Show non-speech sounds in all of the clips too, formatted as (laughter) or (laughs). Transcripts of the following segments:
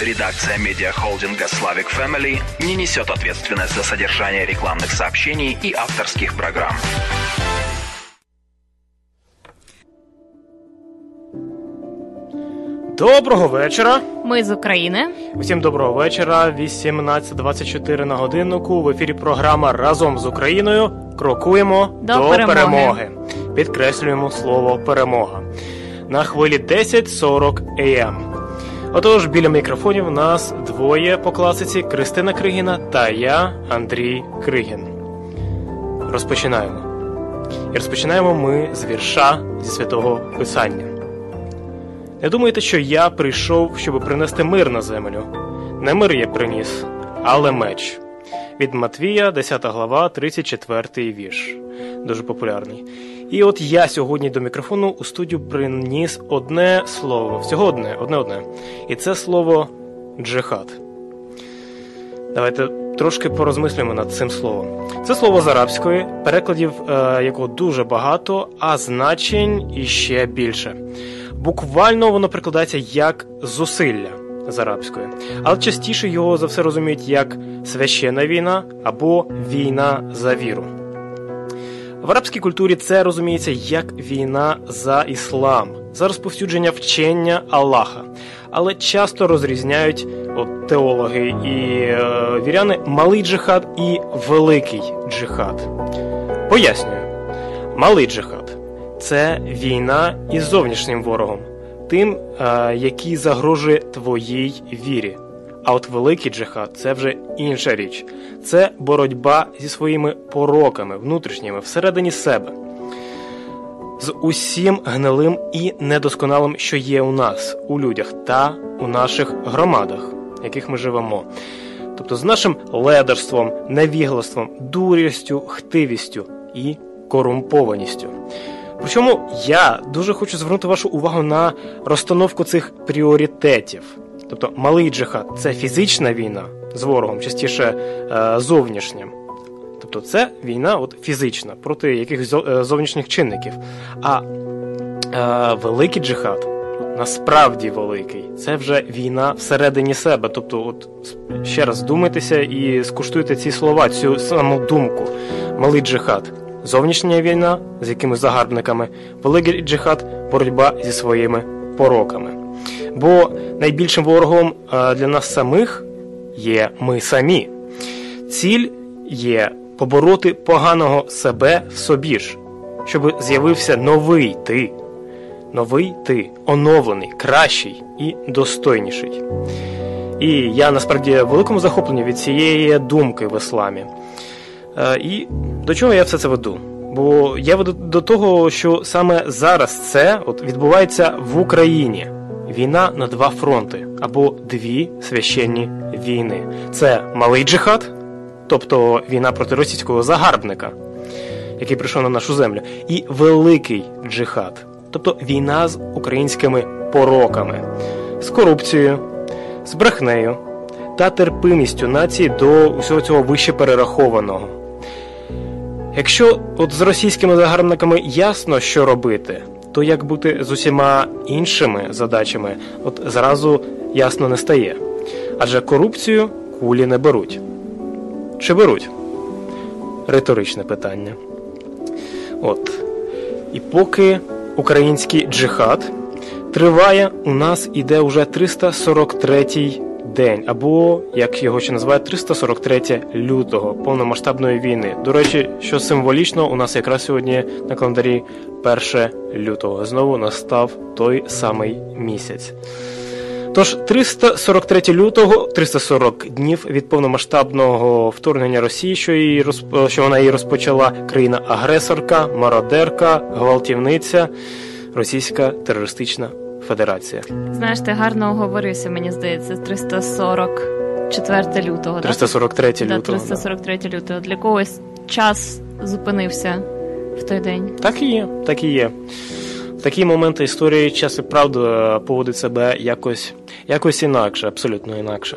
Редакция медиахолдинга «Славик Family не несет ответственность за содержание рекламных сообщений и авторских программ. Доброго вечора. Ми з України. Усім доброго вечора. 18.24 на годиннику. В ефірі програма разом з Україною. Крокуємо До до, перемоги. перемоги. Підкреслюємо слово перемога. На хвилі 10.40 AM. Отож, біля мікрофонів нас двоє по класиці Кристина Кригіна та я, Андрій Кригін. Розпочинаємо. І розпочинаємо ми з вірша зі святого Писання. Не думайте, що я прийшов, щоб принести мир на землю. Не мир я приніс, але меч. Від Матвія, 10 глава, 34 вірш. Дуже популярний. І от я сьогодні до мікрофону у студію приніс одне слово. Всього одне, одне одне. І це слово джихад. Давайте трошки порозмислюємо над цим словом. Це слово з арабської, перекладів е, якого дуже багато, а значень іще більше. Буквально воно прикладається як зусилля з арабської, але частіше його за все розуміють як священна війна або війна за віру. В арабській культурі це розуміється як війна за іслам, за розповсюдження вчення Аллаха. Але часто розрізняють от, теологи і е, віряни малий джихад і великий джихад. Пояснюю, малий джихад це війна із зовнішнім ворогом, тим, е, який загрожує твоїй вірі. А от великий джихад це вже інша річ. Це боротьба зі своїми пороками, внутрішніми, всередині себе, з усім гнилим і недосконалим, що є у нас, у людях та у наших громадах, в яких ми живемо. Тобто з нашим ледерством, невіглаством, дурістю, хтивістю і корумпованістю. Причому я дуже хочу звернути вашу увагу на розстановку цих пріоритетів. Тобто малий джихад це фізична війна з ворогом, частіше е, зовнішня. Тобто це війна от, фізична проти якихось е, зовнішніх чинників. А е, великий джихад, насправді великий, це вже війна всередині себе. Тобто, от ще раз думайтеся і скуштуйте ці слова, цю саму думку. Малий джихад. Зовнішня війна з якимись загарбниками, великий джихад боротьба зі своїми пороками. Бо найбільшим ворогом е, для нас самих є ми самі. Ціль є побороти поганого себе в собі ж, щоб з'явився новий ти, новий ти, оновлений, кращий і достойніший. І я насправді в великому захопленні від цієї думки в ісламі. Е, І до чого я все це веду? Бо я веду до того, що саме зараз це от відбувається в Україні. Війна на два фронти або дві священні війни. Це малий джихад, тобто війна проти російського загарбника, який прийшов на нашу землю, і великий джихад, тобто війна з українськими пороками, з корупцією, з брехнею та терпимістю нації до усього цього вище перерахованого. Якщо от з російськими загарбниками ясно, що робити, то як бути з усіма іншими задачами, от зразу ясно не стає. Адже корупцію кулі не беруть. Чи беруть? Риторичне питання. От. І поки український джихад триває, у нас іде уже 343-й день, або, як його ще називають, 343 лютого повномасштабної війни. До речі, що символічно, у нас якраз сьогодні на календарі 1 лютого. Знову настав той самий місяць. Тож 343 лютого, 340 днів від повномасштабного вторгнення Росії, що її що вона її розпочала, країна-агресорка, мародерка, гвалтівниця, Російська терористична федерація. Знаєш, ти гарно оговорився, мені здається, 344 лютого. 343 да? лютого. Да, 343 лютого. Для когось час зупинився в той день. Так і є, так і є. В такі моменти історії час і правда поводить себе якось, якось інакше, абсолютно інакше.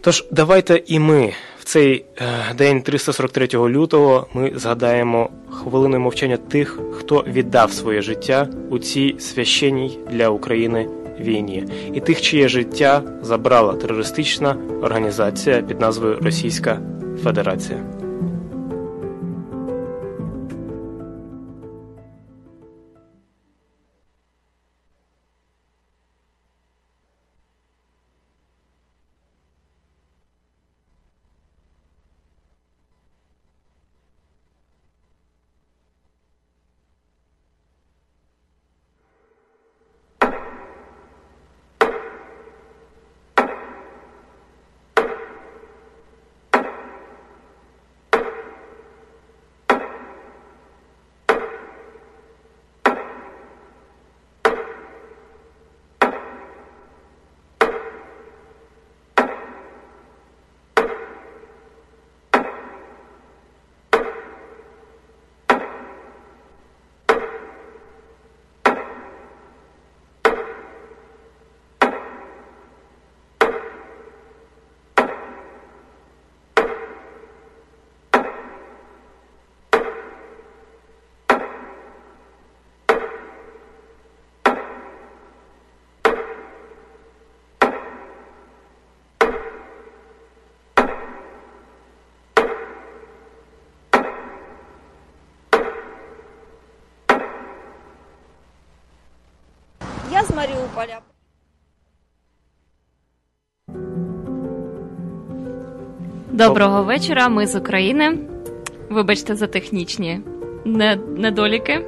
Тож давайте і ми цей е, день 343 лютого ми згадаємо хвилиною мовчання тих, хто віддав своє життя у цій священній для України війні, і тих, чиє життя забрала терористична організація під назвою Російська Федерація. Маріуполя. Доброго вечора. Ми з України. Вибачте за технічні недоліки.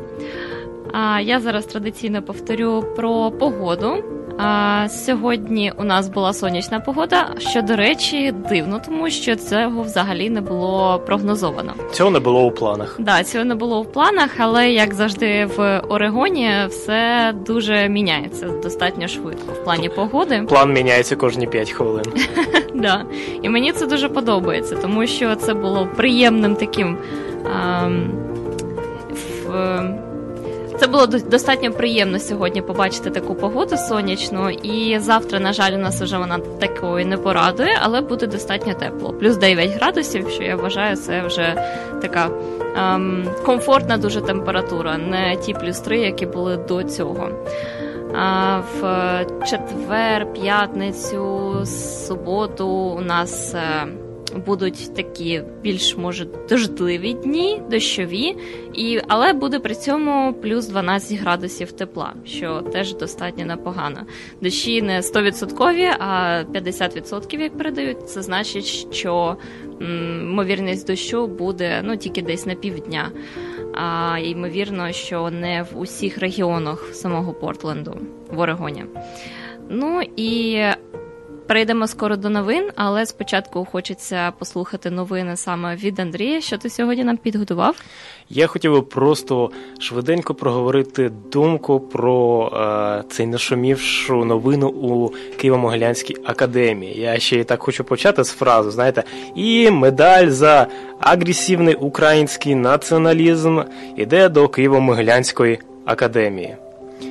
А я зараз традиційно повторю про погоду. А, сьогодні у нас була сонячна погода, що, до речі, дивно, тому що цього взагалі не було прогнозовано. Цього не було у планах. Да, цього не було в планах, але як завжди в Орегоні все дуже міняється достатньо швидко в плані погоди. План міняється кожні 5 хвилин. (laughs) Да. І мені це дуже подобається, тому що це було приємним таким. ем, в- Це було достатньо приємно сьогодні побачити таку погоду сонячну. І завтра, на жаль, у нас вже вона такою не порадує, але буде достатньо тепло. Плюс 9 градусів, що я вважаю, це вже така ем, комфортна дуже температура, не ті плюс 3, які були до цього. А в четвер, п'ятницю, суботу у нас е, будуть такі більш може дождливі дні, дощові, і, але буде при цьому плюс 12 градусів тепла, що теж достатньо непогано. Дощі не 100%, а 50%, як передають. Це значить, що ймовірність дощу буде ну тільки десь на півдня. А ймовірно, що не в усіх регіонах самого Портленду в Орегоні. Ну і перейдемо скоро до новин, але спочатку хочеться послухати новини саме від Андрія. Що ти сьогодні нам підготував? Я хотів би просто швиденько проговорити думку про е, цей нашумівшу новину у Києво-Могилянській академії. Я ще і так хочу почати з фрази, знаєте, і медаль за агресивний український націоналізм іде до Києво-Могилянської академії.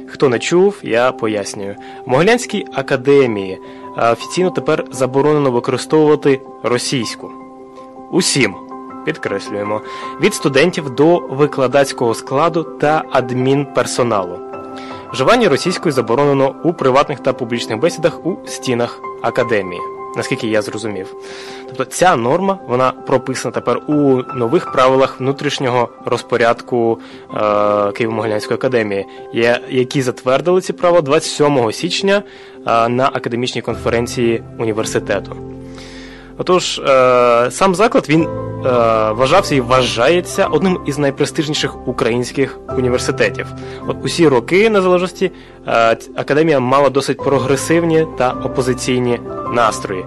Хто не чув, я пояснюю. Могилянській академії офіційно тепер заборонено використовувати російську. Усім підкреслюємо від студентів до викладацького складу та адмінперсоналу. Вживання російської заборонено у приватних та публічних бесідах у стінах академії, наскільки я зрозумів. Тобто ця норма вона прописана тепер у нових правилах внутрішнього розпорядку е, Києво-Могилянської академії, які затвердили ці правила 27 січня е, на академічній конференції університету. Отож, е, сам заклад він е, вважався і вважається одним із найпрестижніших українських університетів. От усі роки незалежності е, академія мала досить прогресивні та опозиційні настрої.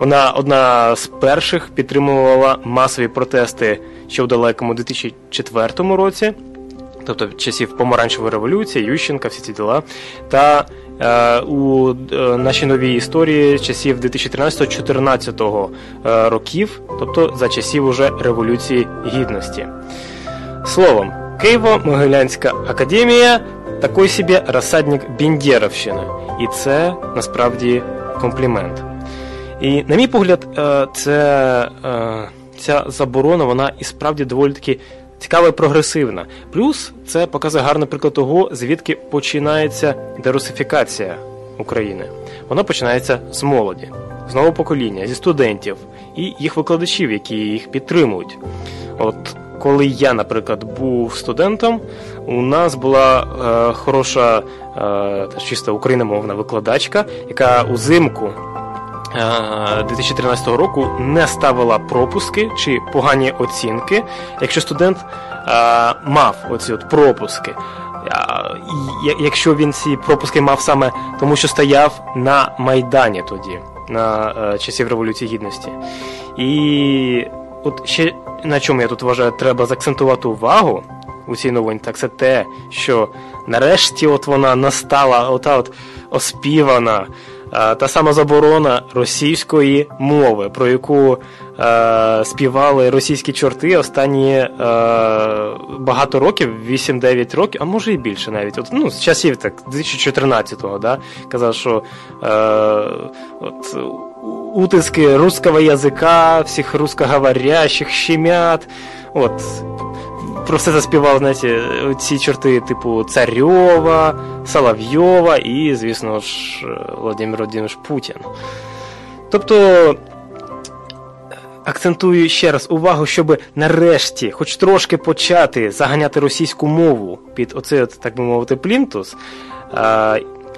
Вона одна з перших підтримувала масові протести ще в далекому 2004 році, тобто часів помаранчевої революції, Ющенка, всі ці діла. Та у е, нашій новій історії часів 2013-2014 е, років, тобто за часів уже Революції Гідності. Словом, Києво-Могилянська академія такий собі розсадник Бендєровщини. І це насправді комплімент. І, на мій погляд, е, це, е, ця заборона, вона і справді доволі таки цікава і прогресивна. Плюс це показує гарний приклад того, звідки починається дерусифікація України. Воно починається з молоді, з нового покоління, зі студентів і їх викладачів, які їх підтримують. От коли я, наприклад, був студентом, у нас була е, хороша е, чисто україномовна викладачка, яка узимку 2013 року не ставила пропуски чи погані оцінки, якщо студент мав оці от пропуски. Якщо він ці пропуски мав саме тому, що стояв на Майдані тоді, на е, часів Революції Гідності. І от ще на чому я тут вважаю, треба заакцентувати увагу у цій новині, так це те, що нарешті от вона настала, ота от оспівана та сама заборона російської мови, про яку е, співали російські чорти останні е, багато років, 8-9 років, а може і більше навіть. От, ну, З часів так, 2014-го, да, казав, що е, от, утиски русского язика, всіх русскоговорящих щемят. От, про все заспівав, знаєте, ці чорти, типу Царьова, Соловйова і, звісно ж, Володимир Володимирович Путін. Тобто. Акцентую ще раз увагу, щоб нарешті, хоч трошки почати заганяти російську мову під оцей, так би мовити, плінтус.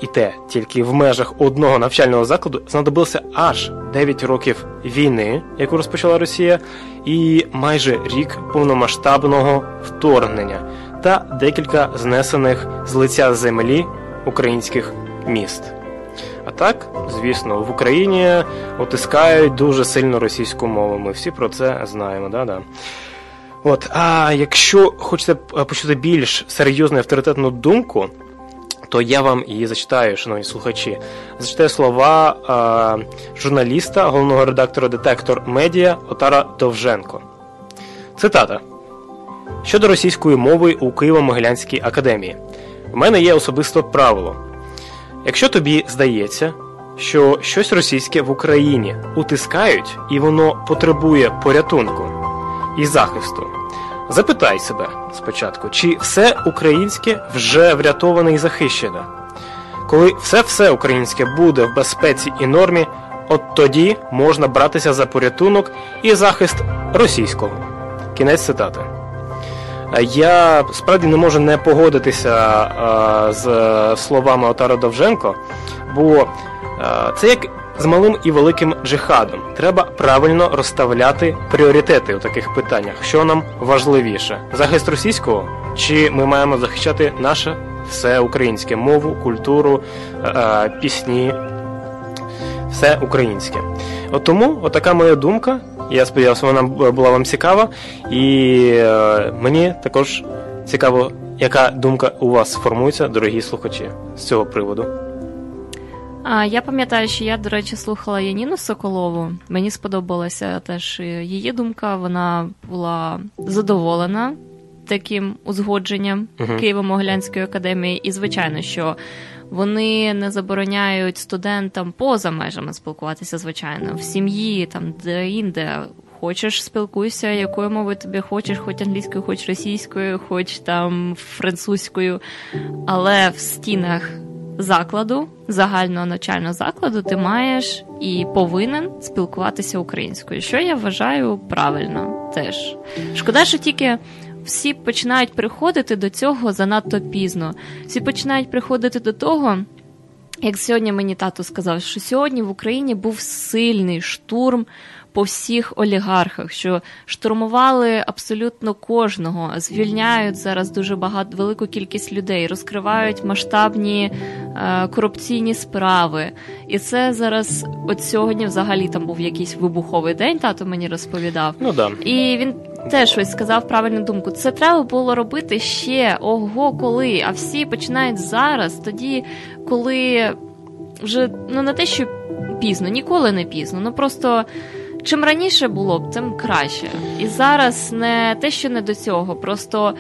І те, тільки в межах одного навчального закладу знадобилося аж 9 років війни, яку розпочала Росія, і майже рік повномасштабного вторгнення та декілька знесених з лиця землі українських міст. А так, звісно, в Україні отискають дуже сильно російську мову. Ми всі про це знаємо. Да-да. От, А якщо хочете почути більш серйозну авторитетну думку то я вам її зачитаю, шановні слухачі. Зачитаю слова е, журналіста, головного редактора Детектор Медіа Отара Довженко. Цитата. Щодо російської мови у Києво-Могилянській академії. В мене є особисто правило. Якщо тобі здається, що щось російське в Україні утискають і воно потребує порятунку і захисту. Запитай себе спочатку, чи все українське вже врятоване і захищене. Коли все-все українське буде в безпеці і нормі, от тоді можна братися за порятунок і захист російського. Кінець цитати. Я справді не можу не погодитися а, з словами Отара Довженко, бо це як з малим і великим джихадом. Треба правильно розставляти пріоритети у таких питаннях, що нам важливіше: захист російського чи ми маємо захищати наше все українське мову, культуру, е, пісні, все українське. От тому, отака моя думка. Я сподіваюся, вона була вам цікава, і е, мені також цікаво, яка думка у вас формується, дорогі слухачі, з цього приводу. А я пам'ятаю, що я, до речі, слухала Яніну Соколову. Мені сподобалася теж її думка. Вона була задоволена таким узгодженням uh-huh. Києво-Могилянської академії, і звичайно, що вони не забороняють студентам поза межами спілкуватися, звичайно, в сім'ї, там де інде. Хочеш, спілкуйся, якою мовою тобі хочеш, хоч англійською, хоч російською, хоч там французькою, але в стінах закладу, загального навчального закладу, ти маєш і повинен спілкуватися українською, що я вважаю правильно теж. Шкода, що тільки. Всі починають приходити до цього занадто пізно. Всі починають приходити до того, як сьогодні мені тато сказав, що сьогодні в Україні був сильний штурм по всіх олігархах, що штурмували абсолютно кожного, звільняють зараз дуже багато велику кількість людей, розкривають масштабні е, корупційні справи. І це зараз, от сьогодні, взагалі, там був якийсь вибуховий день, тато мені розповідав. Ну да. І він теж щось сказав правильну думку. Це треба було робити ще ого, коли. А всі починають зараз, тоді, коли вже ну не те, що пізно, ніколи не пізно. Ну просто чим раніше було б, тим краще. І зараз не те, що не до цього. Просто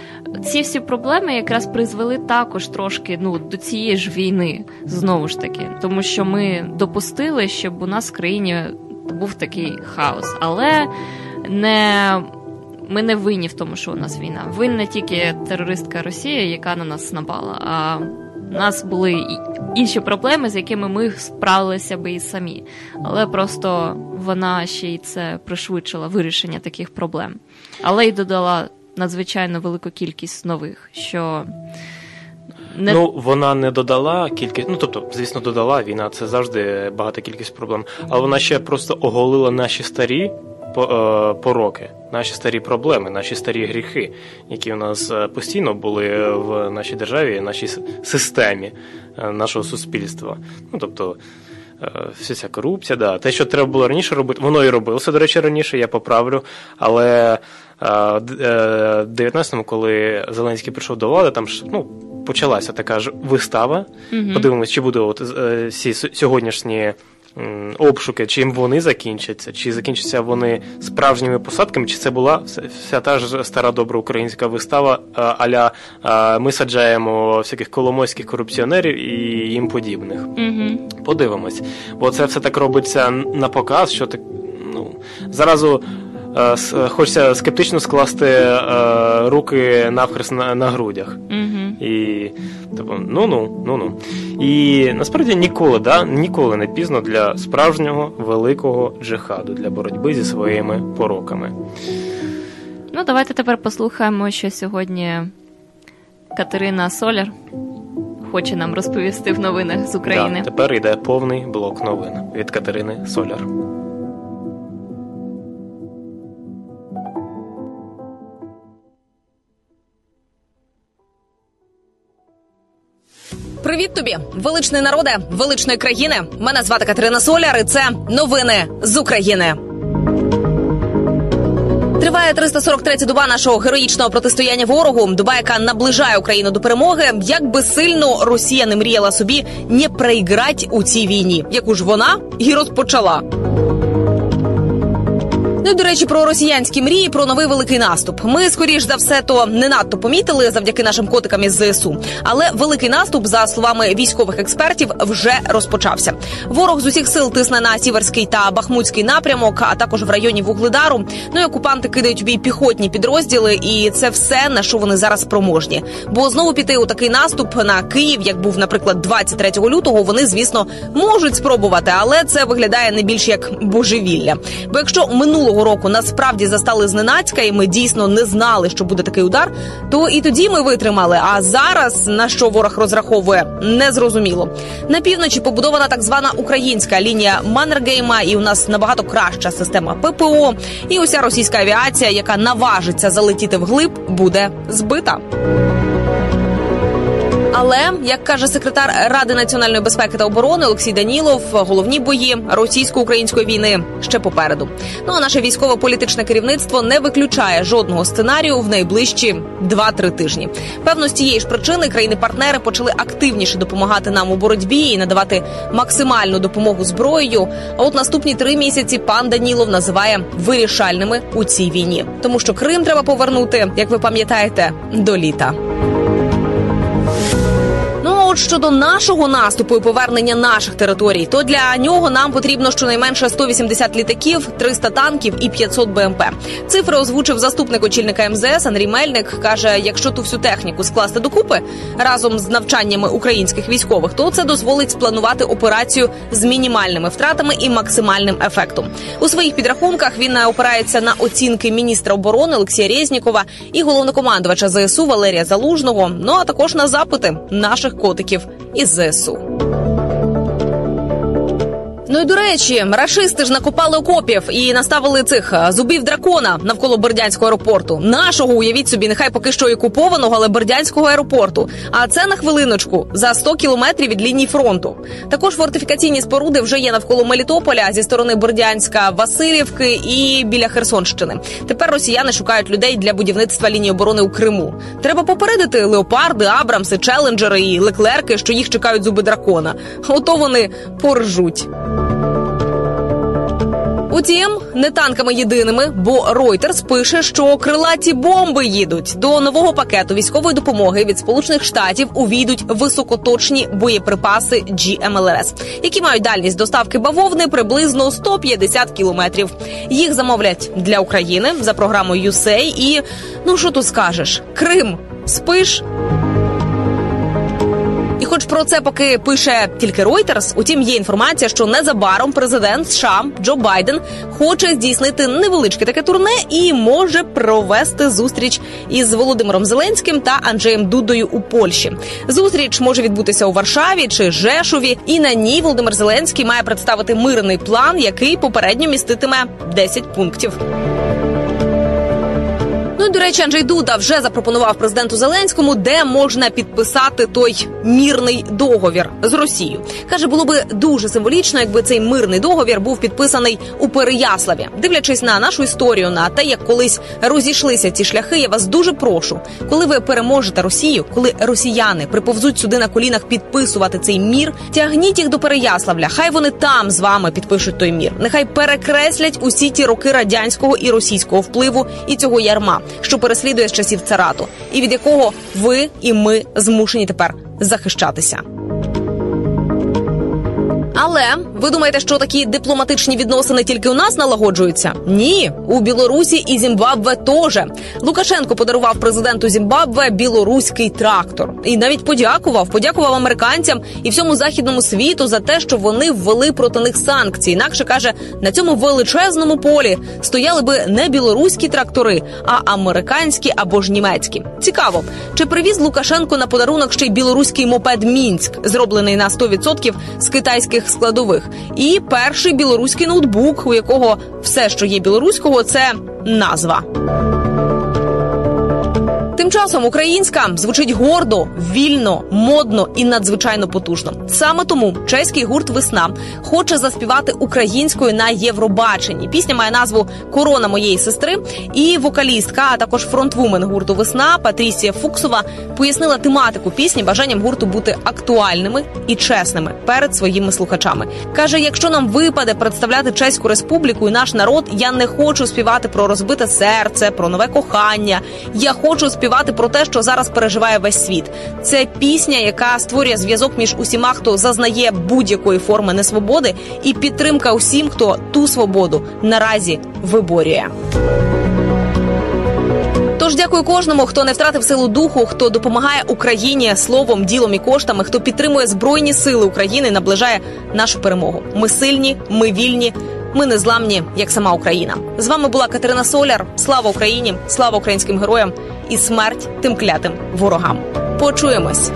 ці всі проблеми якраз призвели також трошки ну, до цієї ж війни, знову ж таки, тому що ми допустили, щоб у нас в країні був такий хаос, але не. Ми не винні в тому, що у нас війна. Винна тільки терористка Росія, яка на нас напала. А У нас були інші проблеми, з якими ми справилися би і самі. Але просто вона ще й це пришвидшила вирішення таких проблем. Але й додала надзвичайно велику кількість нових, що не... Ну, вона не додала кількість, ну тобто, звісно, додала війна, це завжди багата кількість проблем. Але вона ще просто оголила наші старі пороки, наші старі проблеми, наші старі гріхи, які у нас е, постійно були в нашій державі, в нашій системі е, нашого суспільства. Ну тобто. Вся ця корупція, да. те, що треба було раніше робити, воно і робилося, до речі, раніше, я поправлю. Але в 19-му, коли Зеленський прийшов до влади, там ж ну, почалася така ж вистава. Угу. Подивимось, чи буде от е, сьогоднішні обшуки, чим вони закінчаться, чи закінчаться вони справжніми посадками, чи це була вся та ж стара добра українська вистава, аля ми саджаємо всяких коломойських корупціонерів і їм подібних. Угу. Подивимось, бо це все так робиться на показ, що так ну заразу. Е, хочеться скептично скласти е, руки навхрест на, на грудях. Угу. І типу, ну-ну, ну-ну. І насправді ніколи, да, ніколи не пізно для справжнього великого джихаду, для боротьби зі своїми пороками. Ну, давайте тепер послухаємо, що сьогодні Катерина Соляр хоче нам розповісти в новинах з України. Да, Тепер йде повний блок новин від Катерини Соляр. Привіт тобі, величний народе, величної країни. Мене звати Катерина Соляр. і Це новини з України. Триває 343-я доба нашого героїчного протистояння ворогу. Доба, яка наближає Україну до перемоги. Як би сильно Росія не мріяла собі не проіграти у цій війні, яку ж вона і розпочала. Ну до речі, про росіянські мрії, про новий великий наступ. Ми скоріш за все то не надто помітили завдяки нашим котикам із ЗСУ. Але великий наступ, за словами військових експертів, вже розпочався. Ворог з усіх сил тисне на сіверський та бахмутський напрямок, а також в районі Вугледару. Ну і окупанти кидають в бій піхотні підрозділи, і це все на що вони зараз спроможні. Бо знову піти у такий наступ на Київ, як був, наприклад, 23 лютого. Вони, звісно, можуть спробувати, але це виглядає не більш як божевілля. Бо якщо минулого минулого року насправді застали зненацька, і ми дійсно не знали, що буде такий удар, то і тоді ми витримали. А зараз на що ворог розраховує, незрозуміло. На півночі побудована так звана українська лінія Маннергейма, і у нас набагато краща система ППО. І уся російська авіація, яка наважиться залетіти вглиб, буде збита. Але як каже секретар Ради національної безпеки та оборони Олексій Данілов, головні бої російсько-української війни ще попереду. Ну а наше військово-політичне керівництво не виключає жодного сценарію в найближчі 2-3 тижні. Певно, з цієї ж причини країни-партнери почали активніше допомагати нам у боротьбі і надавати максимальну допомогу зброєю. А от наступні три місяці пан Данілов називає вирішальними у цій війні, тому що Крим треба повернути, як ви пам'ятаєте, до літа от щодо нашого наступу і повернення наших територій, то для нього нам потрібно щонайменше 180 літаків, 300 танків і 500 БМП. Цифри озвучив заступник очільника МЗС Андрій Мельник. каже: якщо ту всю техніку скласти докупи разом з навчаннями українських військових, то це дозволить спланувати операцію з мінімальними втратами і максимальним ефектом. У своїх підрахунках він опирається на оцінки міністра оборони Олексія Резнікова і головнокомандувача ЗСУ Валерія Залужного. Ну а також на запити наших котиків союзників із ЗСУ. Ну і до речі, рашисти ж накопали окопів і наставили цих е, зубів дракона навколо Бердянського аеропорту. Нашого уявіть собі, нехай поки що і купованого, але Бердянського аеропорту. А це на хвилиночку за 100 кілометрів від лінії фронту. Також фортифікаційні споруди вже є навколо Мелітополя зі сторони Бердянська, Васильівки і біля Херсонщини. Тепер росіяни шукають людей для будівництва лінії оборони у Криму. Треба попередити леопарди, Абрамси, челенджери і леклерки, що їх чекають зуби дракона. Ото вони поржуть. Утім, не танками єдиними, бо Reuters пише, що крилаті бомби їдуть до нового пакету військової допомоги від Сполучених Штатів. Увійдуть високоточні боєприпаси GMLRS, які мають дальність доставки бавовни приблизно 150 кілометрів. Їх замовлять для України за програмою USAID І ну що тут скажеш, Крим спиш Хоч про це поки пише тільки Reuters, утім є інформація, що незабаром президент США Джо Байден хоче здійснити невеличке таке турне і може провести зустріч із Володимиром Зеленським та Анджеєм Дудою у Польщі. Зустріч може відбутися у Варшаві чи Жешові, і на ній Володимир Зеленський має представити мирний план, який попередньо міститиме 10 пунктів. Ну і до речі, Анджей Дуда вже запропонував президенту Зеленському, де можна підписати той мірний договір з Росією. каже, було би дуже символічно, якби цей мирний договір був підписаний у Переяславі. Дивлячись на нашу історію, на те, як колись розійшлися ці шляхи, я вас дуже прошу, коли ви переможете Росію, коли росіяни приповзуть сюди на колінах підписувати цей мір, тягніть їх до Переяславля. Хай вони там з вами підпишуть той мір. Нехай перекреслять усі ті роки радянського і російського впливу і цього ярма що переслідує з часів царату, і від якого ви і ми змушені тепер захищатися. Але ви думаєте, що такі дипломатичні відносини тільки у нас налагоджуються? Ні, у Білорусі і Зімбабве теж. Лукашенко подарував президенту Зімбабве білоруський трактор і навіть подякував, подякував американцям і всьому західному світу за те, що вони ввели проти них санкції. Інакше каже, на цьому величезному полі стояли би не білоруські трактори, а американські або ж німецькі. Цікаво, чи привіз Лукашенко на подарунок ще й білоруський мопед Мінськ, зроблений на 100% з китайських складових, і перший білоруський ноутбук, у якого все, що є білоруського, це назва. Тим часом українська звучить гордо, вільно, модно і надзвичайно потужно. Саме тому чеський гурт Весна хоче заспівати українською на Євробаченні. Пісня має назву Корона моєї сестри. І вокалістка, а також фронтвумен гурту Весна Патрісія Фуксова пояснила тематику пісні бажанням гурту бути актуальними і чесними перед своїми слухачами. каже: якщо нам випаде представляти чеську республіку і наш народ, я не хочу співати про розбите серце, про нове кохання. Я хочу співати співати про те, що зараз переживає весь світ. Це пісня, яка створює зв'язок між усіма, хто зазнає будь-якої форми несвободи, і підтримка усім, хто ту свободу наразі виборює. Тож дякую кожному, хто не втратив силу духу, хто допомагає Україні словом, ділом і коштами, хто підтримує збройні сили України, наближає нашу перемогу. Ми сильні, ми вільні. Ми не зламні, як сама Україна. З вами була Катерина Соляр. Слава Україні! Слава українським героям і смерть тим клятим ворогам. Почуємось.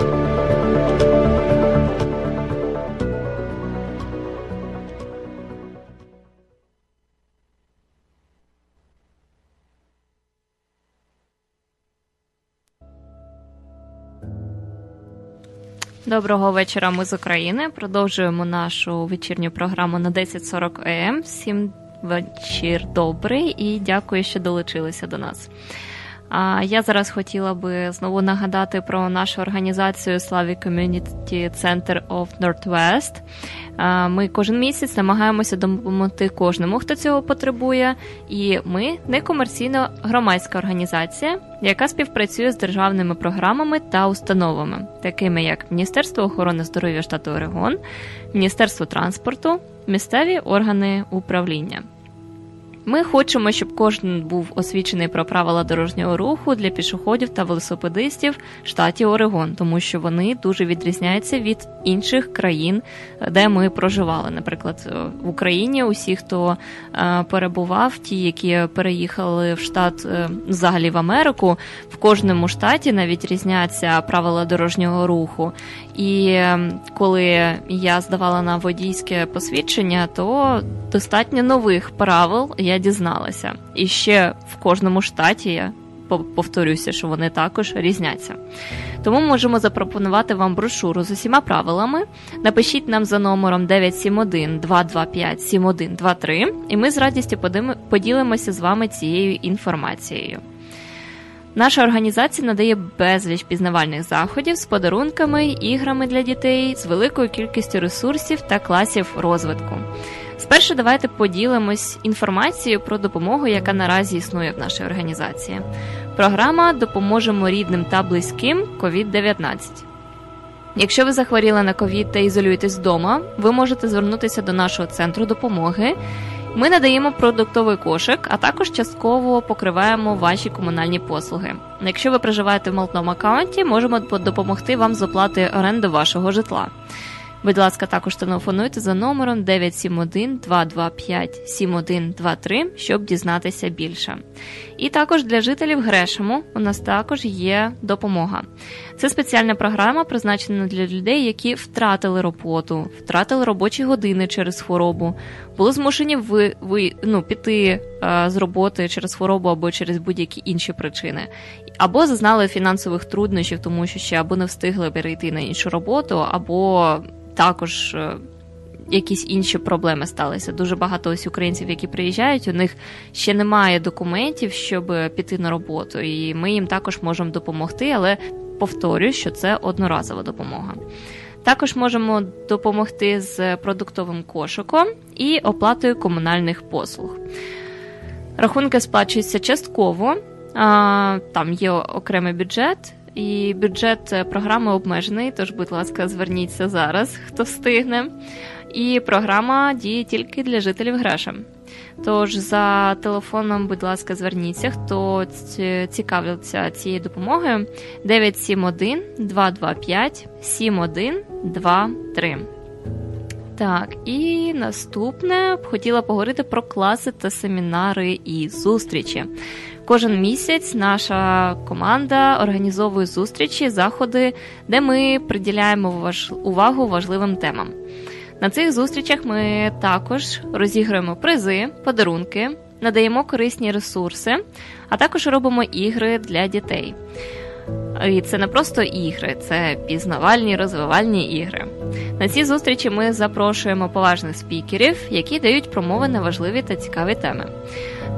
Доброго вечора. Ми з України. Продовжуємо нашу вечірню програму на 10.40 ЕМ. Всім вечір добрий і дякую, що долучилися до нас. А я зараз хотіла би знову нагадати про нашу організацію Slavic Community Center of Northwest. Ми кожен місяць намагаємося допомогти кожному, хто цього потребує. І ми некомерційна громадська організація, яка співпрацює з державними програмами та установами, такими як Міністерство охорони здоров'я штату Орегон, Міністерство транспорту, місцеві органи управління. Ми хочемо, щоб кожен був освічений про правила дорожнього руху для пішоходів та велосипедистів в штаті Орегон, тому що вони дуже відрізняються від інших країн, де ми проживали. Наприклад, в Україні усі, хто е, перебував, ті, які переїхали в штат е, взагалі в Америку, в кожному штаті навіть різняться правила дорожнього руху. І ем, коли я здавала на водійське посвідчення, то достатньо нових правил я дізналася. І ще в кожному штаті я повторюся, що вони також різняться. Тому можемо запропонувати вам брошуру з усіма правилами. Напишіть нам за номером 971 225 7123, і ми з радістю поділимося з вами цією інформацією. Наша організація надає безліч пізнавальних заходів з подарунками, іграми для дітей, з великою кількістю ресурсів та класів розвитку. Спершу давайте поділимось інформацією про допомогу, яка наразі існує в нашій організації. Програма Допоможемо рідним та близьким COVID-19. Якщо ви захворіли на ковід та ізолюєтесь вдома, ви можете звернутися до нашого центру допомоги Ми надаємо продуктовий кошик, а також частково покриваємо ваші комунальні послуги. Якщо ви проживаєте в молотному аккаунті, можемо допомогти вам з оплати оренди вашого житла. Будь ласка, також телефонуйте за номером 971 225 7123, щоб дізнатися більше. І також для жителів Грешему у нас також є допомога. Це спеціальна програма, призначена для людей, які втратили роботу, втратили робочі години через хворобу, були змушені ви, ви ну, піти а, з роботи через хворобу або через будь-які інші причини, або зазнали фінансових труднощів, тому що ще або не встигли перейти на іншу роботу, або також е, якісь інші проблеми сталися. Дуже багато ось українців, які приїжджають, у них ще немає документів, щоб піти на роботу, і ми їм також можемо допомогти, але повторюю, що це одноразова допомога. Також можемо допомогти з продуктовим кошиком і оплатою комунальних послуг. Рахунки сплачуються частково, там є окремий бюджет, і бюджет програми обмежений, тож, будь ласка, зверніться зараз, хто встигне. І програма діє тільки для жителів Греша. Тож за телефоном, будь ласка, зверніться, хто цікавиться цією допомогою 971 225 7123. Так, і наступне б хотіла поговорити про класи та семінари і зустрічі. Кожен місяць наша команда організовує зустрічі, заходи, де ми приділяємо увагу важливим темам. На цих зустрічах ми також розіграємо призи, подарунки, надаємо корисні ресурси, а також робимо ігри для дітей. І це не просто ігри, це пізнавальні розвивальні ігри. На ці зустрічі ми запрошуємо поважних спікерів, які дають промови на важливі та цікаві теми.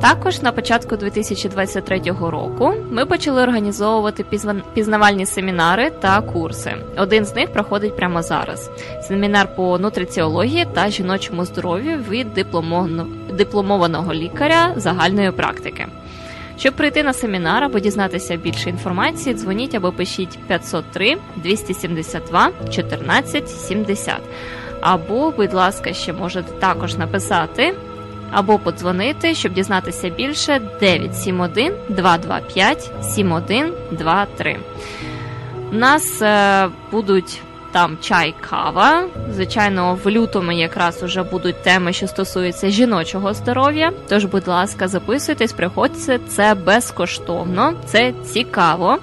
Також на початку 2023 року ми почали організовувати пізнавальні семінари та курси. Один з них проходить прямо зараз: семінар по нутриціології та жіночому здоров'ю від дипломованого лікаря загальної практики. Щоб прийти на семінар або дізнатися більше інформації, дзвоніть або пишіть 503 272 14 70. Або, будь ласка, ще можете також написати або подзвонити, щоб дізнатися більше 971 225 7123. У нас е, будуть там чай, кава. Звичайно, в лютому якраз уже будуть теми, що стосуються жіночого здоров'я. Тож, будь ласка, записуйтесь, приходьте, це безкоштовно, це цікаво.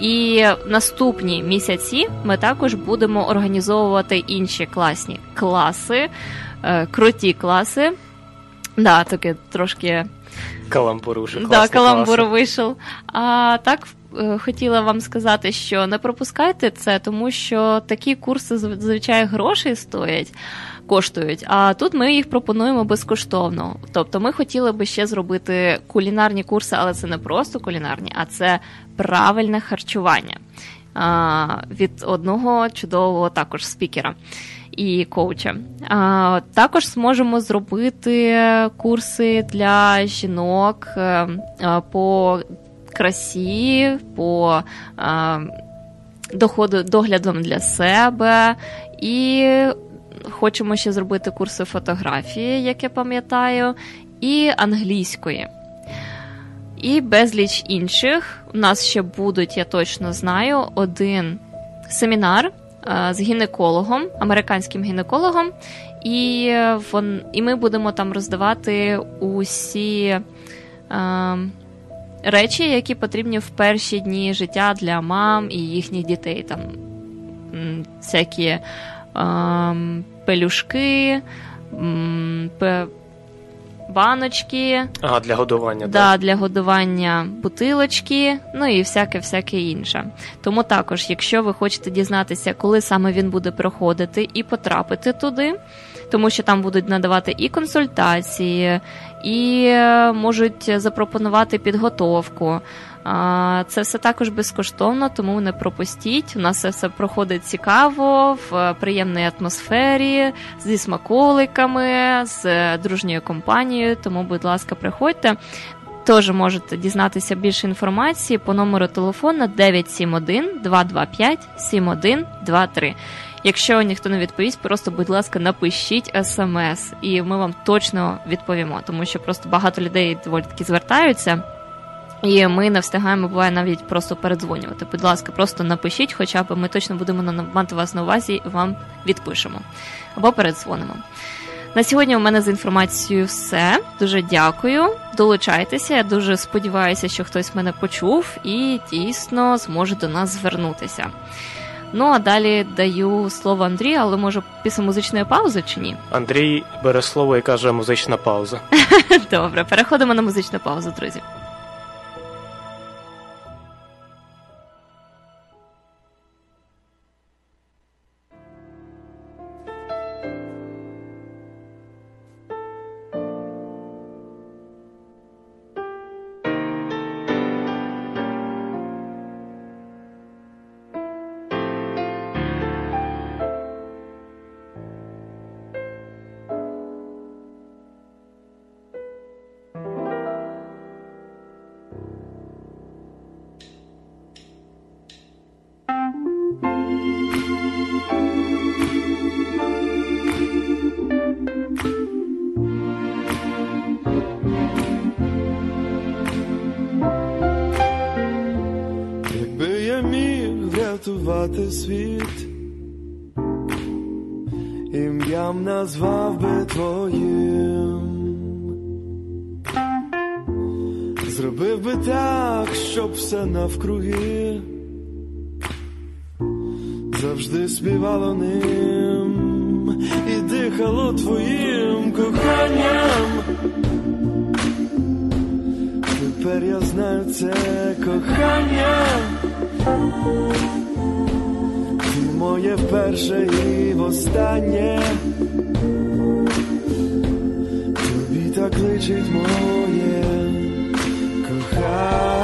І наступні місяці ми також будемо організовувати інші класні класи, е, круті класи. Да, таке трошки каламбур вийшов. Да, каламбур вийшов. А так е, хотіла вам сказати, що не пропускайте це, тому що такі курси зазвичай грошей стоять. Коштують, а тут ми їх пропонуємо безкоштовно. Тобто, ми хотіли би ще зробити кулінарні курси, але це не просто кулінарні, а це правильне харчування а, від одного чудового також спікера і коуча. А, Також зможемо зробити курси для жінок е, по красі, по доходу доглядом для себе і. Хочемо ще зробити курси фотографії, як я пам'ятаю, і англійської. І безліч інших. У нас ще будуть, я точно знаю, один семінар Е, з гінекологом, американським гінекологом, і вон, і ми будемо там роздавати усі е, речі, які потрібні в перші дні життя для мам і їхніх дітей. Там всякі е, пелюшки. Баночки. Ага, для годування. Да, так? Для годування бутилочки, ну і всяке всяке інше. Тому також, якщо ви хочете дізнатися, коли саме він буде проходити і потрапити туди, тому що там будуть надавати і консультації, і е, можуть запропонувати підготовку. Це все також безкоштовно, тому не пропустіть. У нас це все проходить цікаво, в приємній атмосфері, зі смаколиками, з дружньою компанією. Тому, будь ласка, приходьте. Теж можете дізнатися більше інформації по номеру телефону 971 225 7123. Якщо ніхто не відповість, просто, будь ласка, напишіть смс, і ми вам точно відповімо, тому що просто багато людей доволі таки звертаються. І ми не встигаємо, буває навіть просто передзвонювати. Будь ласка, просто напишіть, хоча б ми точно будемо мати вас на увазі вам відпишемо або передзвонимо. На сьогодні у мене з інформацією все. Дуже дякую. Долучайтеся. Я дуже сподіваюся, що хтось мене почув і дійсно зможе до нас звернутися. Ну а далі даю слово Андрію, але може після музичної паузи чи ні? Андрій бере слово і каже музична пауза. (laughs) Добре, переходимо на музичну паузу, друзі. Якби я міг врятувати світ, ім'ям назвав би твоїм, зробив би так, щоб все навкруги завжди співало ним і дихало твоїм коханням. Тепер я знаю це кохання. Ти моє вперше і востаннє. Тобі так личить моє кохання.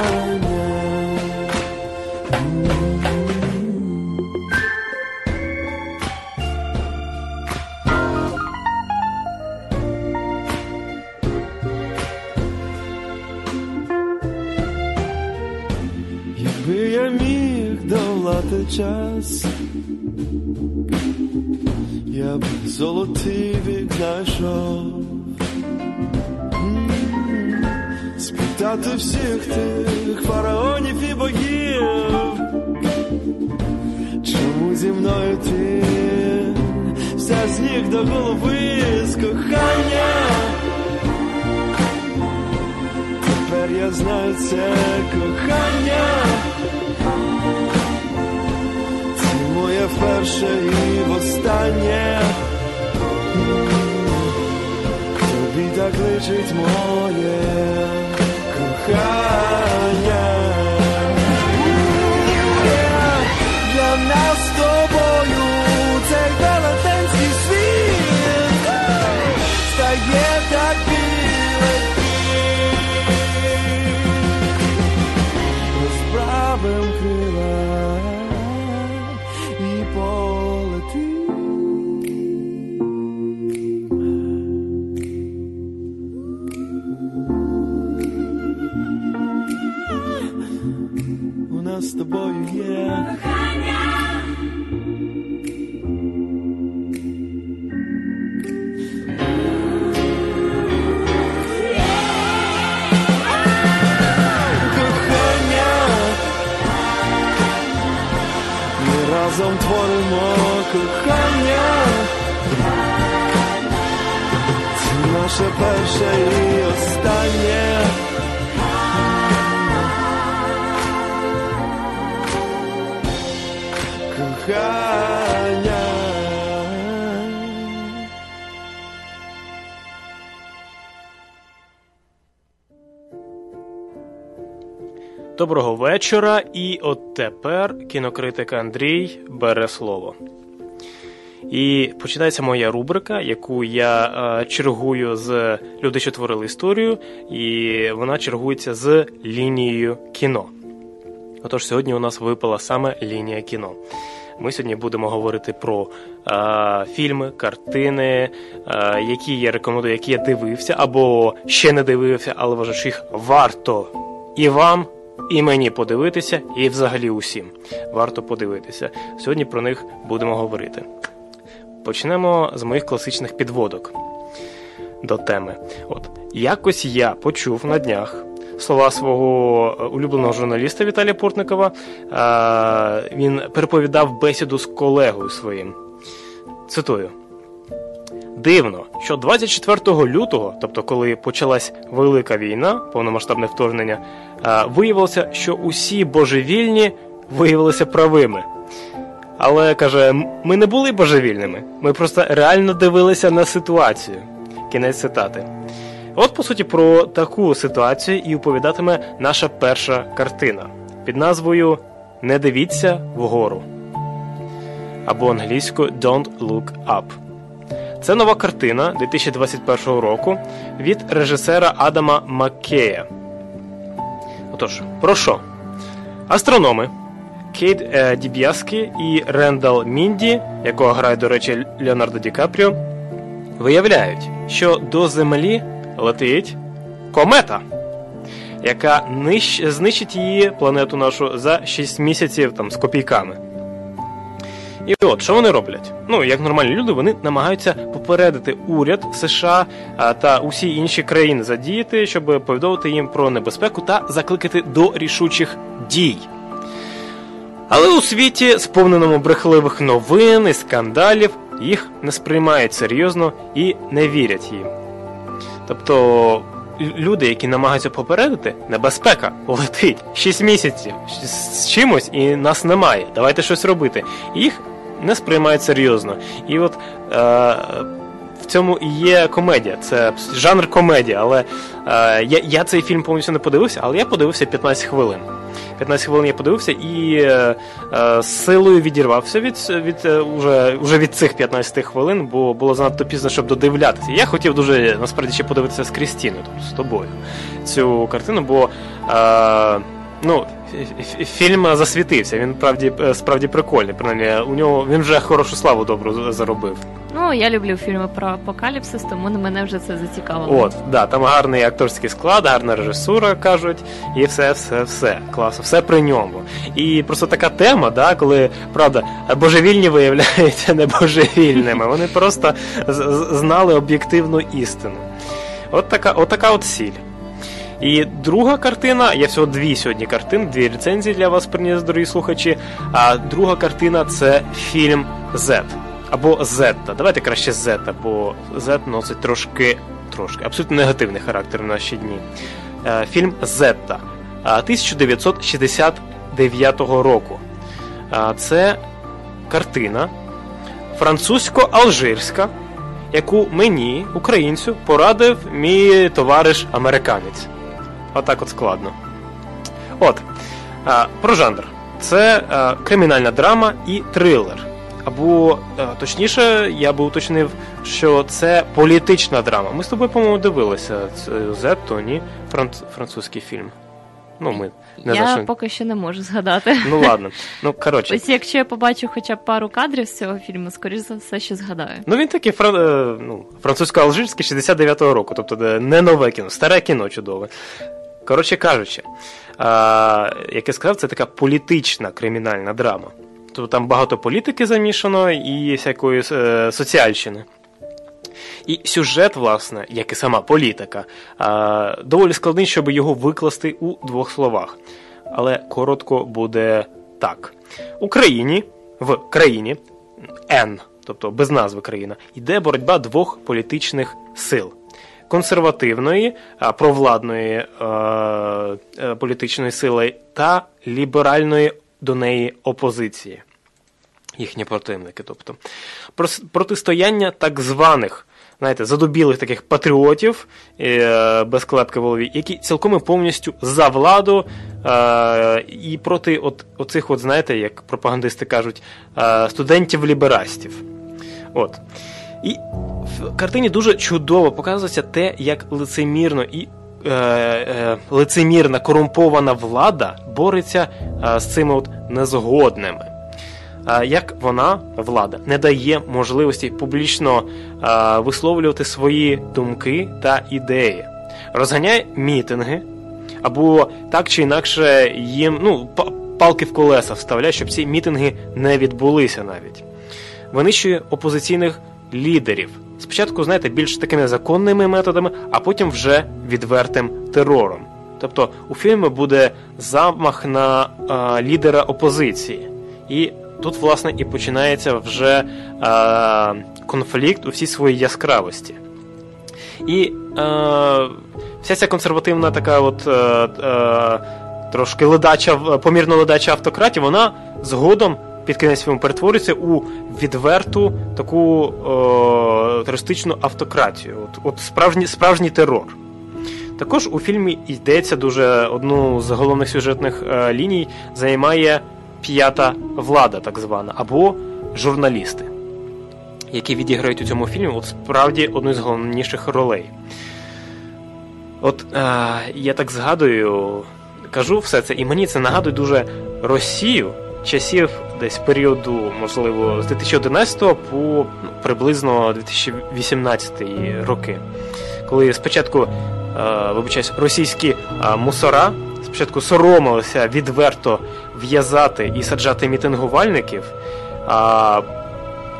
Спитати всіх тих фараонів і богів, чому зі мною ти вся з ніг до голови з кохання. Тепер я знаю це кохання. Це моє вперше і востаннє. Так личить моє кохання. Для нас з творимо кохання. Це наше перше і останнє. Доброго вечора. І от тепер кінокритик Андрій бере слово. І починається моя рубрика, яку я е, чергую з Люди, що творили історію, і вона чергується з лінією кіно. Отож, сьогодні у нас випала саме лінія кіно. Ми сьогодні будемо говорити про е, фільми, картини, е, які я рекомендую, які я дивився, або ще не дивився, але вважаю, що їх варто і вам і мені подивитися, і взагалі усім. Варто подивитися. Сьогодні про них будемо говорити. Почнемо з моїх класичних підводок до теми. От якось я почув на днях слова свого е, улюбленого журналіста Віталія Портникова. Е, Він переповідав бесіду з колегою своїм. Цитую. Дивно, що 24 лютого, тобто коли почалась велика війна, повномасштабне вторгнення, е, виявилося, що усі божевільні виявилися правими. Але каже, ми не були божевільними, ми просто реально дивилися на ситуацію. Кінець цитати. От, по суті, про таку ситуацію і оповідатиме наша перша картина під назвою Не дивіться вгору або англійською Don't Look Up. Це нова картина 2021 року від режисера Адама Маккея. Отож, про що? Астрономи Кейт е, Діб'яскі і Рендал Мінді, якого грає, до речі, Леонардо Ді Капріо, виявляють, що до Землі летить комета, яка нищ... знищить її планету нашу за 6 місяців там, з копійками. І от, що вони роблять? Ну, як нормальні люди, вони намагаються попередити уряд США та усі інші країни задіяти, щоб повідомити їм про небезпеку та закликати до рішучих дій. Але у світі, сповненому брехливих новин і скандалів, їх не сприймають серйозно і не вірять їм. Тобто люди, які намагаються попередити, небезпека летить 6 місяців з- чимось і нас немає. Давайте щось робити. Їх не сприймають серйозно. І от е, в цьому і є комедія. Це жанр комедія. Але е, я, я цей фільм повністю не подивився, але я подивився 15 хвилин. 15 хвилин я подивився і е, е, силою відірвався від, від, е, уже, уже від цих 15 хвилин, бо було занадто пізно, щоб додивлятися. Я хотів дуже насправді ще подивитися з Крістіною, тобто з тобою, цю картину, бо е, ну, фільм засвітився. Він правді, е, справді прикольний. Принаймні, у нього він вже хорошу славу добру заробив. Ну, я люблю фільми про апокаліпсис, тому мене вже це зацікавило. От, да, там гарний акторський склад, гарна режисура, кажуть, і все, все, все. Класно, все при ньому. І просто така тема, да, коли, правда, божевільні виявляються (laughs) небожевільними. Вони просто знали об'єктивну істину. От така, от така от сіль. І друга картина, я всього дві сьогодні картини, дві рецензії для вас приніс, дорогі слухачі. А друга картина це фільм Z. Або Зетта. Давайте краще Зетта, бо Z носить трошки, трошки, абсолютно негативний характер в наші дні. Е, Фільм Зетта е, 1969 року. Це картина французько-алжирська, яку мені, українцю, порадив мій товариш американець. Отак от складно. От. А, про жанр. Це а, кримінальна драма і трилер. Або, а, точніше, я би уточнив, що це політична драма. Ми з тобою, по-моєму, дивилися Зетто, ні? Франц... Французький фільм. Ну, ми не я що. поки що не можу згадати. Ну ладно. Ну, коротше. Ось якщо я побачу хоча б пару кадрів з цього фільму, скоріш за все, що згадаю. Ну він такий фран... е, ну, французько-алжирський 69-го року, тобто не нове кіно, старе кіно чудове. Коротше кажучи, як я сказав, це така політична кримінальна драма. Тобто там багато політики замішано і всякої е, соціальщини. І сюжет, власне, як і сама політика, доволі складний, щоб його викласти у двох словах. Але коротко буде так: Україні в країні Н, тобто без назви країна, йде боротьба двох політичних сил. Консервативної, провладної е, е, політичної сили та ліберальної до неї опозиції їхні противники. Тобто протистояння так званих, знаєте, задубілих таких патріотів е, без клепки в голові, які цілком і повністю за владу е, і проти от, оцих, от, знаєте, як пропагандисти кажуть, е, студентів-ліберастів. От. І в картині дуже чудово показується те, як лицемірно і е, е, лицемірна корумпована влада бореться е, з цими от незгодними. Е, як вона, влада, не дає можливості публічно е, висловлювати свої думки та ідеї, розганяє мітинги, або так чи інакше їм ну, па- палки в колеса вставляє, щоб ці мітинги не відбулися навіть. Винищує опозиційних лідерів. Спочатку, знаєте, більш такими законними методами, а потім вже відвертим терором. Тобто у фільмі буде замах на а, лідера опозиції. І тут, власне, і починається вже а, конфлікт у всій своїй яскравості. І е, вся ця консервативна така от е, е, трошки ледача, помірно ледача автократія, вона згодом під кінець фільму перетворюється у відверту таку е, терористичну автократію. От, от справжній, справжній терор. Також у фільмі йдеться дуже одну з головних сюжетних е, ліній займає п'ята влада, так звана, або журналісти які відіграють у цьому фільмі, от справді одну з головніших ролей. От е, я так згадую, кажу все це, і мені це нагадує дуже Росію часів десь періоду, можливо, з 2011 по ну, приблизно 2018 роки. Коли спочатку, е, вибачаюсь, російські е, мусора спочатку соромилися відверто в'язати і саджати мітингувальників. А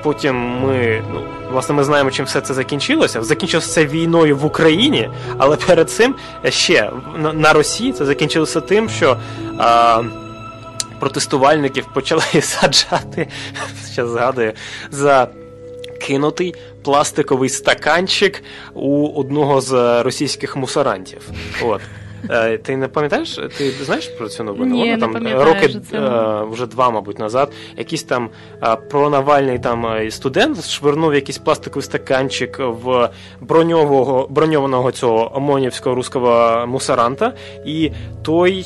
потім ми, ну, власне, ми знаємо, чим все це закінчилося. Закінчилося це війною в Україні, але перед цим ще на, Росії це закінчилося тим, що а, протестувальників почали (laughs) саджати, ще згадую, за кинутий пластиковий стаканчик у одного з російських мусорантів. От. Е, Ти не пам'ятаєш? Ти знаєш про цю новину? Ні, Вона там роки це. е, вже два, мабуть, назад. Якийсь там е, пронавальний там студент швирнув якийсь пластиковий стаканчик в броньового броньованого цього омонівського руського мусоранта, і той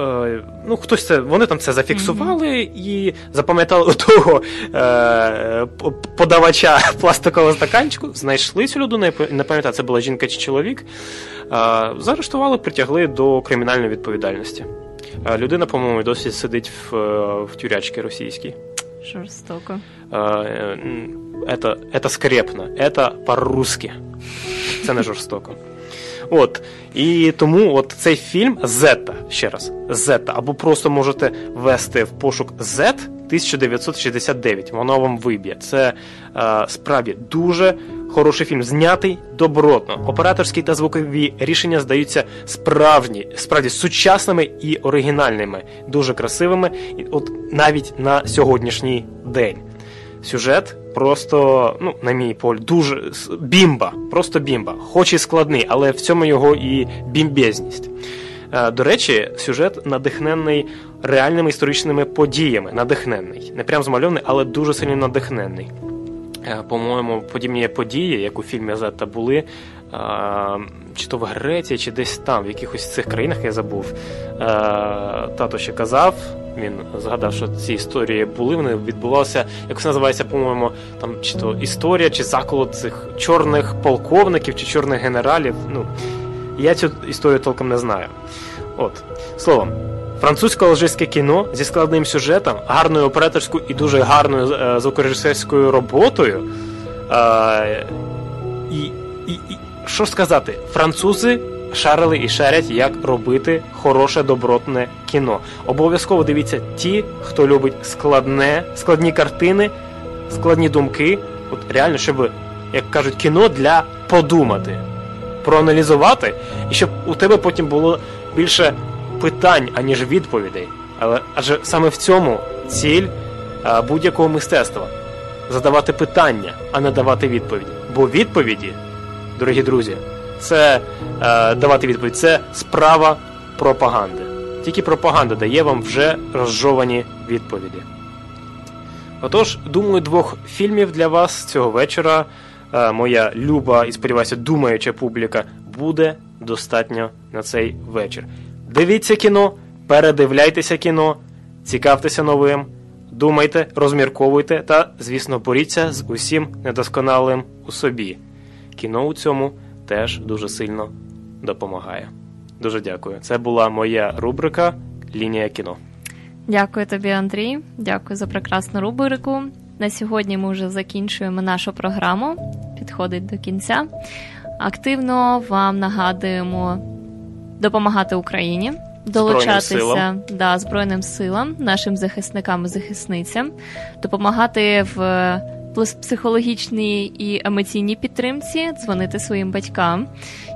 е, Ну, хтось це, вони там це зафіксували і запам'ятали того е, п- подавача пластикового стаканчику, знайшли цю людину, я не пам'ятаю, це була жінка чи чоловік. Е, заарештували, притягли до кримінальної відповідальності. Е, людина, по-моєму, досі сидить в, е, в тюрячці російській. Жорстоко. Е, м, Это, это скрепно, это по-русски. Це не жорстоко. От. І тому от цей фільм Зета, ще раз, Зета, або просто можете ввести в пошук Z 1969. Воно вам виб'є. Це е, справді дуже хороший фільм, знятий добротно. Операторські та звукові рішення здаються справжні, справді сучасними і оригінальними, дуже красивими, от навіть на сьогоднішній день. Сюжет просто, ну, на мій погляд, дуже бімба, просто бімба. Хоч і складний, але в цьому його і бімбезність. Е, До речі, сюжет надихнений реальними історичними подіями. Надихнений. Не прям змальований, але дуже сильно надихнений. Е, По-моєму, подібні події, як у фільмі Зетта, були е, чи то в Греції, чи десь там, в якихось цих країнах я забув. Е, Тато ще казав, він згадав, що ці історії були, вони відбувалися, як це називається, по-моєму, там чи то історія, чи заколот цих чорних полковників, чи чорних генералів. Ну, я цю історію толком не знаю. От, словом, французько-алжирське кіно зі складним сюжетом, гарною операторською і дуже гарною е, звукорежисерською роботою. Е, і, і, і що сказати, французи шарили і шарять, як робити хороше добротне кіно. Обов'язково дивіться ті, хто любить складне, складні картини, складні думки. От реально, щоб, як кажуть, кіно для подумати, проаналізувати, і щоб у тебе потім було більше питань, аніж відповідей. Але адже саме в цьому ціль будь-якого мистецтва задавати питання, а не давати відповіді. Бо відповіді, дорогі друзі, це е, давати відповідь, це справа пропаганди. Тільки пропаганда дає вам вже розжовані відповіді. Отож, думаю, двох фільмів для вас цього вечора. е, Моя люба і сподіваюся, думаюча публіка буде достатньо на цей вечір. Дивіться кіно, передивляйтеся кіно, цікавтеся новим, думайте, розмірковуйте та, звісно, боріться з усім недосконалим у собі. Кіно у цьому теж дуже сильно допомагає. Дуже дякую. Це була моя рубрика Лінія кіно. Дякую тобі, Андрій. Дякую за прекрасну рубрику. На сьогодні ми вже закінчуємо нашу програму. Підходить до кінця. Активно вам нагадуємо допомагати Україні, Збройним долучатися силам. да, Збройним силам, нашим захисникам і захисницям, допомагати в психологічній і емоційній підтримці, дзвонити своїм батькам,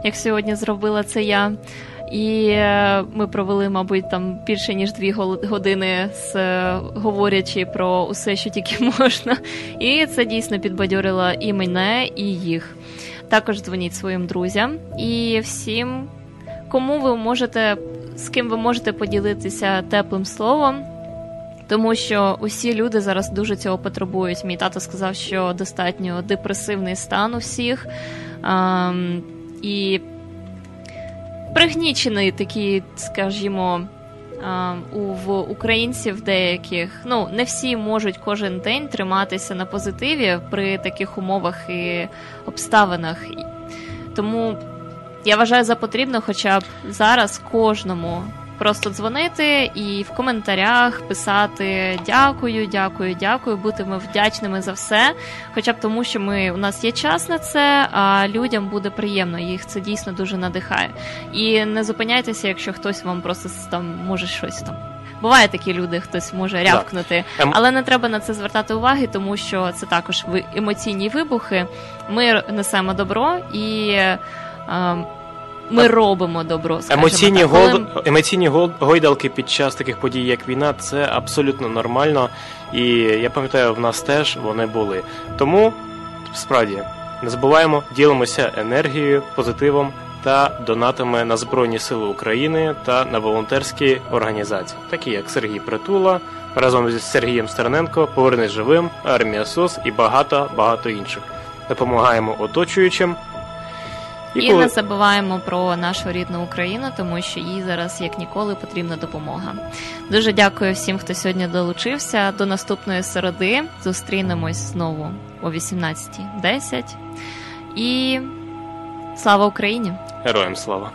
як сьогодні зробила це я. І е, ми провели, мабуть, там більше ніж дві години з е, говорячи про усе, що тільки (laughs) можна. І це дійсно підбадьорило і мене, і їх. Також дзвоніть своїм друзям і всім, кому ви можете, з ким ви можете поділитися теплим словом. Тому що усі люди зараз дуже цього потребують. Мій тато сказав, що достатньо депресивний стан у всіх. Ам, і пригнічений такий, скажімо, у в українців деяких. Ну, не всі можуть кожен день триматися на позитиві при таких умовах і обставинах. Тому я вважаю за потрібно, хоча б зараз кожному просто дзвонити і в коментарях писати дякую, дякую, дякую, бутимо вдячними за все. Хоча б тому, що ми у нас є час на це, а людям буде приємно. Їх це дійсно дуже надихає. І не зупиняйтеся, якщо хтось вам просто там може щось там. Буває такі люди, хтось може рявкнути, Ем- але не треба на це звертати уваги, тому що це також емоційні вибухи. Ми несемо добро і е, ми робимо добро. Емоційні, так. гол... Коли- емоційні гойдалки під час таких подій, як війна, це абсолютно нормально. І я пам'ятаю, в нас теж вони були. Тому справді не забуваємо, ділимося енергією, позитивом та донатами на Збройні Сили України та на волонтерські організації, такі як Сергій Притула, разом зі Сергієм Стерненко, Повернись живим, Армія СОС і багато багато інших. Допомагаємо оточуючим. І коли- не забуваємо про нашу рідну Україну, тому що їй зараз як ніколи потрібна допомога. Дуже дякую всім, хто сьогодні долучився. До наступної середи зустрінемось знову о 18.10. І слава Україні! Героям слава!